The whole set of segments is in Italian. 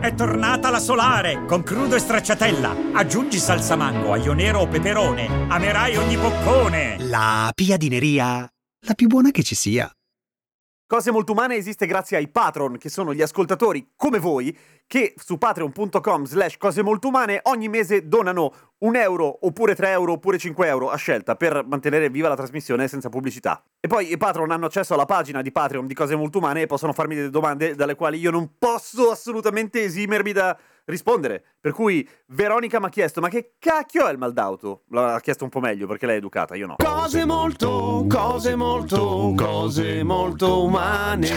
È tornata la solare con crudo e stracciatella. Aggiungi salsa mango, aglio nero o peperone. Amerai ogni boccone. La piadineria, la più buona che ci sia. Cose Molto Umane esiste grazie ai patron, che sono gli ascoltatori come voi, che su patreon.com slash cose molto umane ogni mese donano un euro, oppure 3 euro, oppure 5 euro a scelta per mantenere viva la trasmissione senza pubblicità. E poi i patron hanno accesso alla pagina di Patreon di Cose Molto Umane e possono farmi delle domande dalle quali io non posso assolutamente esimermi da rispondere. Per cui Veronica mi ha chiesto, ma che cacchio è il mal d'auto? L'ha chiesto un po' meglio perché lei è educata, io no. Cose molto, cose molto, cose molto umane.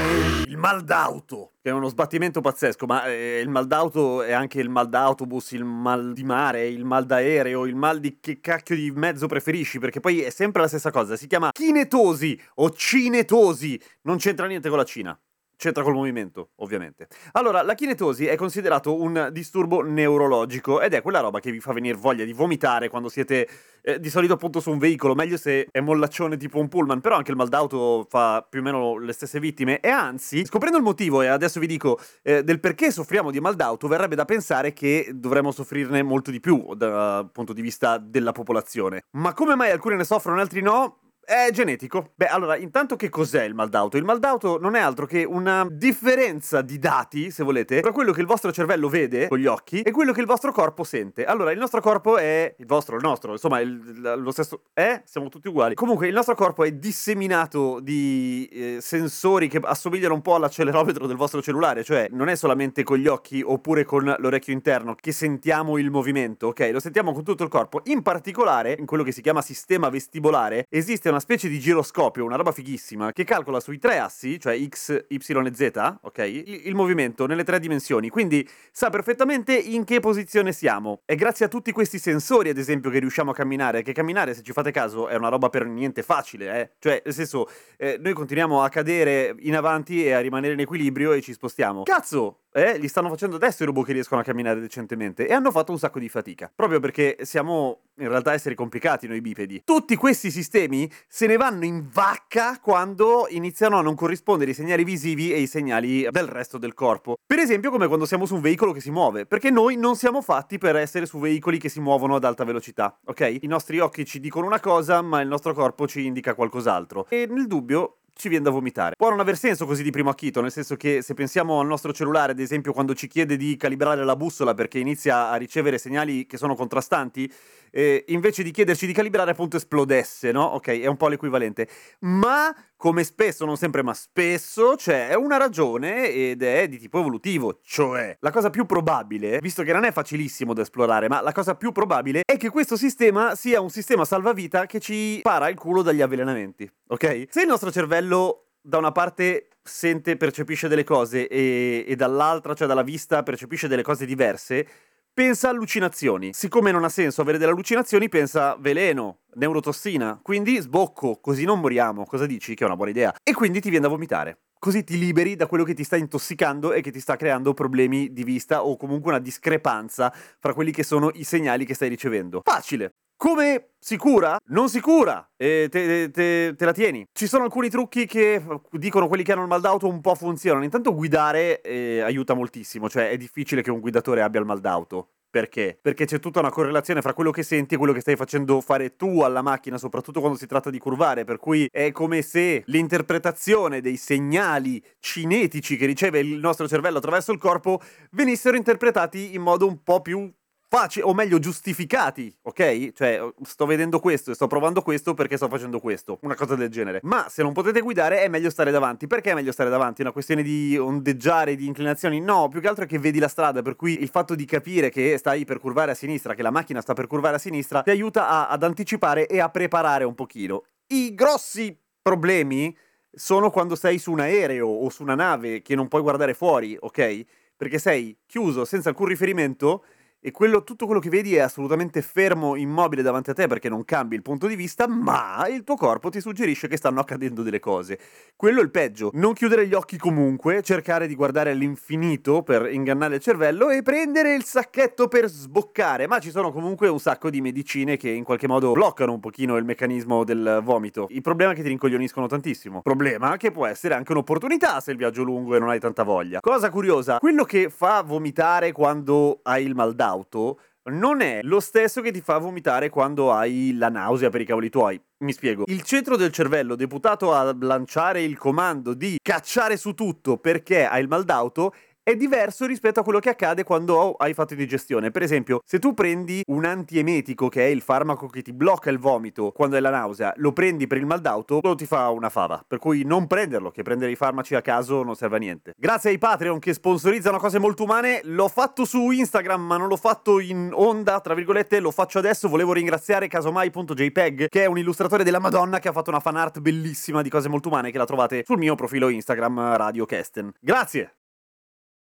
Il mal d'auto, che è uno sbattimento pazzesco, ma eh, il mal d'auto è anche il mal d'autobus, il mal di mare, il mal d'aereo, il mal di che cacchio di mezzo preferisci, perché poi è sempre la stessa cosa, si chiama kinetosi o cinetosi, non c'entra niente con la Cina. C'entra col movimento, ovviamente. Allora, la kinetosi è considerato un disturbo neurologico ed è quella roba che vi fa venire voglia di vomitare quando siete eh, di solito appunto su un veicolo, meglio se è mollaccione tipo un pullman, però anche il mal d'auto fa più o meno le stesse vittime e anzi, scoprendo il motivo e adesso vi dico eh, del perché soffriamo di mal d'auto, verrebbe da pensare che dovremmo soffrirne molto di più dal punto di vista della popolazione. Ma come mai alcuni ne soffrono e altri no? È genetico. Beh, allora, intanto che cos'è il mal d'auto? Il mal d'auto non è altro che una differenza di dati, se volete, tra quello che il vostro cervello vede con gli occhi e quello che il vostro corpo sente. Allora, il nostro corpo è il vostro, il nostro, insomma, il- lo stesso è, siamo tutti uguali. Comunque, il nostro corpo è disseminato di eh, sensori che assomigliano un po' all'accelerometro del vostro cellulare, cioè non è solamente con gli occhi oppure con l'orecchio interno che sentiamo il movimento, ok? Lo sentiamo con tutto il corpo. In particolare, in quello che si chiama sistema vestibolare, esiste una specie di giroscopio, una roba fighissima, che calcola sui tre assi, cioè X, Y e Z, ok? Il, il movimento nelle tre dimensioni. Quindi sa perfettamente in che posizione siamo. È grazie a tutti questi sensori, ad esempio, che riusciamo a camminare. Che camminare, se ci fate caso, è una roba per niente facile, eh? Cioè, nel senso, eh, noi continuiamo a cadere in avanti e a rimanere in equilibrio e ci spostiamo. Cazzo! Eh, li stanno facendo adesso i robot che riescono a camminare decentemente e hanno fatto un sacco di fatica. Proprio perché siamo in realtà esseri complicati noi bipedi. Tutti questi sistemi se ne vanno in vacca quando iniziano a non corrispondere i segnali visivi e i segnali del resto del corpo. Per esempio come quando siamo su un veicolo che si muove, perché noi non siamo fatti per essere su veicoli che si muovono ad alta velocità, ok? I nostri occhi ci dicono una cosa, ma il nostro corpo ci indica qualcos'altro. E nel dubbio ci viene da vomitare. Può non aver senso così di primo acchito, nel senso che se pensiamo al nostro cellulare, ad esempio, quando ci chiede di calibrare la bussola perché inizia a ricevere segnali che sono contrastanti, eh, invece di chiederci di calibrare, appunto esplodesse, no? Ok, è un po' l'equivalente. Ma, come spesso, non sempre, ma spesso, c'è una ragione ed è di tipo evolutivo. Cioè, la cosa più probabile, visto che non è facilissimo da esplorare, ma la cosa più probabile è che questo sistema sia un sistema salvavita che ci para il culo dagli avvelenamenti. Ok? Se il nostro cervello da una parte sente, percepisce delle cose e, e dall'altra, cioè dalla vista, percepisce delle cose diverse, pensa a allucinazioni. Siccome non ha senso avere delle allucinazioni, pensa veleno, neurotossina. Quindi sbocco, così non moriamo. Cosa dici? Che è una buona idea. E quindi ti viene da vomitare. Così ti liberi da quello che ti sta intossicando e che ti sta creando problemi di vista o comunque una discrepanza fra quelli che sono i segnali che stai ricevendo. Facile. Come sicura? Non sicura. E te, te- te la tieni. Ci sono alcuni trucchi che dicono quelli che hanno il mal d'auto un po' funzionano. Intanto guidare eh, aiuta moltissimo, cioè è difficile che un guidatore abbia il mal d'auto. Perché? Perché c'è tutta una correlazione fra quello che senti e quello che stai facendo fare tu alla macchina, soprattutto quando si tratta di curvare, per cui è come se l'interpretazione dei segnali cinetici che riceve il nostro cervello attraverso il corpo venissero interpretati in modo un po' più facile, o meglio giustificati, ok? Cioè, sto vedendo questo e sto provando questo perché sto facendo questo, una cosa del genere. Ma se non potete guidare è meglio stare davanti. Perché è meglio stare davanti? È una questione di ondeggiare, di inclinazioni? No, più che altro è che vedi la strada, per cui il fatto di capire che stai per curvare a sinistra, che la macchina sta per curvare a sinistra, ti aiuta a- ad anticipare e a preparare un pochino. I grossi problemi sono quando sei su un aereo o su una nave che non puoi guardare fuori, ok? perché sei chiuso senza alcun riferimento e quello, tutto quello che vedi è assolutamente fermo, immobile davanti a te perché non cambi il punto di vista, ma il tuo corpo ti suggerisce che stanno accadendo delle cose. Quello è il peggio. Non chiudere gli occhi comunque, cercare di guardare all'infinito per ingannare il cervello e prendere il sacchetto per sboccare, ma ci sono comunque un sacco di medicine che in qualche modo bloccano un pochino il meccanismo del vomito. Il problema è che ti rincoglioniscono tantissimo. Problema che può essere anche un'opportunità se il viaggio è lungo e non hai tanta voglia. Cosa curiosa, quello che fa vomitare quando hai il mal d'auto non è lo stesso che ti fa vomitare quando hai la nausea per i cavoli tuoi. Mi spiego. Il centro del cervello deputato a lanciare il comando di cacciare su tutto perché hai il mal d'auto è diverso rispetto a quello che accade quando hai fatto digestione. Per esempio, se tu prendi un antiemetico, che è il farmaco che ti blocca il vomito quando hai la nausea, lo prendi per il mal d'auto, quello ti fa una fava. Per cui non prenderlo, che prendere i farmaci a caso non serve a niente. Grazie ai Patreon che sponsorizzano cose molto umane, l'ho fatto su Instagram, ma non l'ho fatto in onda, tra virgolette, lo faccio adesso. Volevo ringraziare casomai.jpg, che è un illustratore della Madonna che ha fatto una fan art bellissima di cose molto umane che la trovate sul mio profilo Instagram Radio Kesten. Grazie!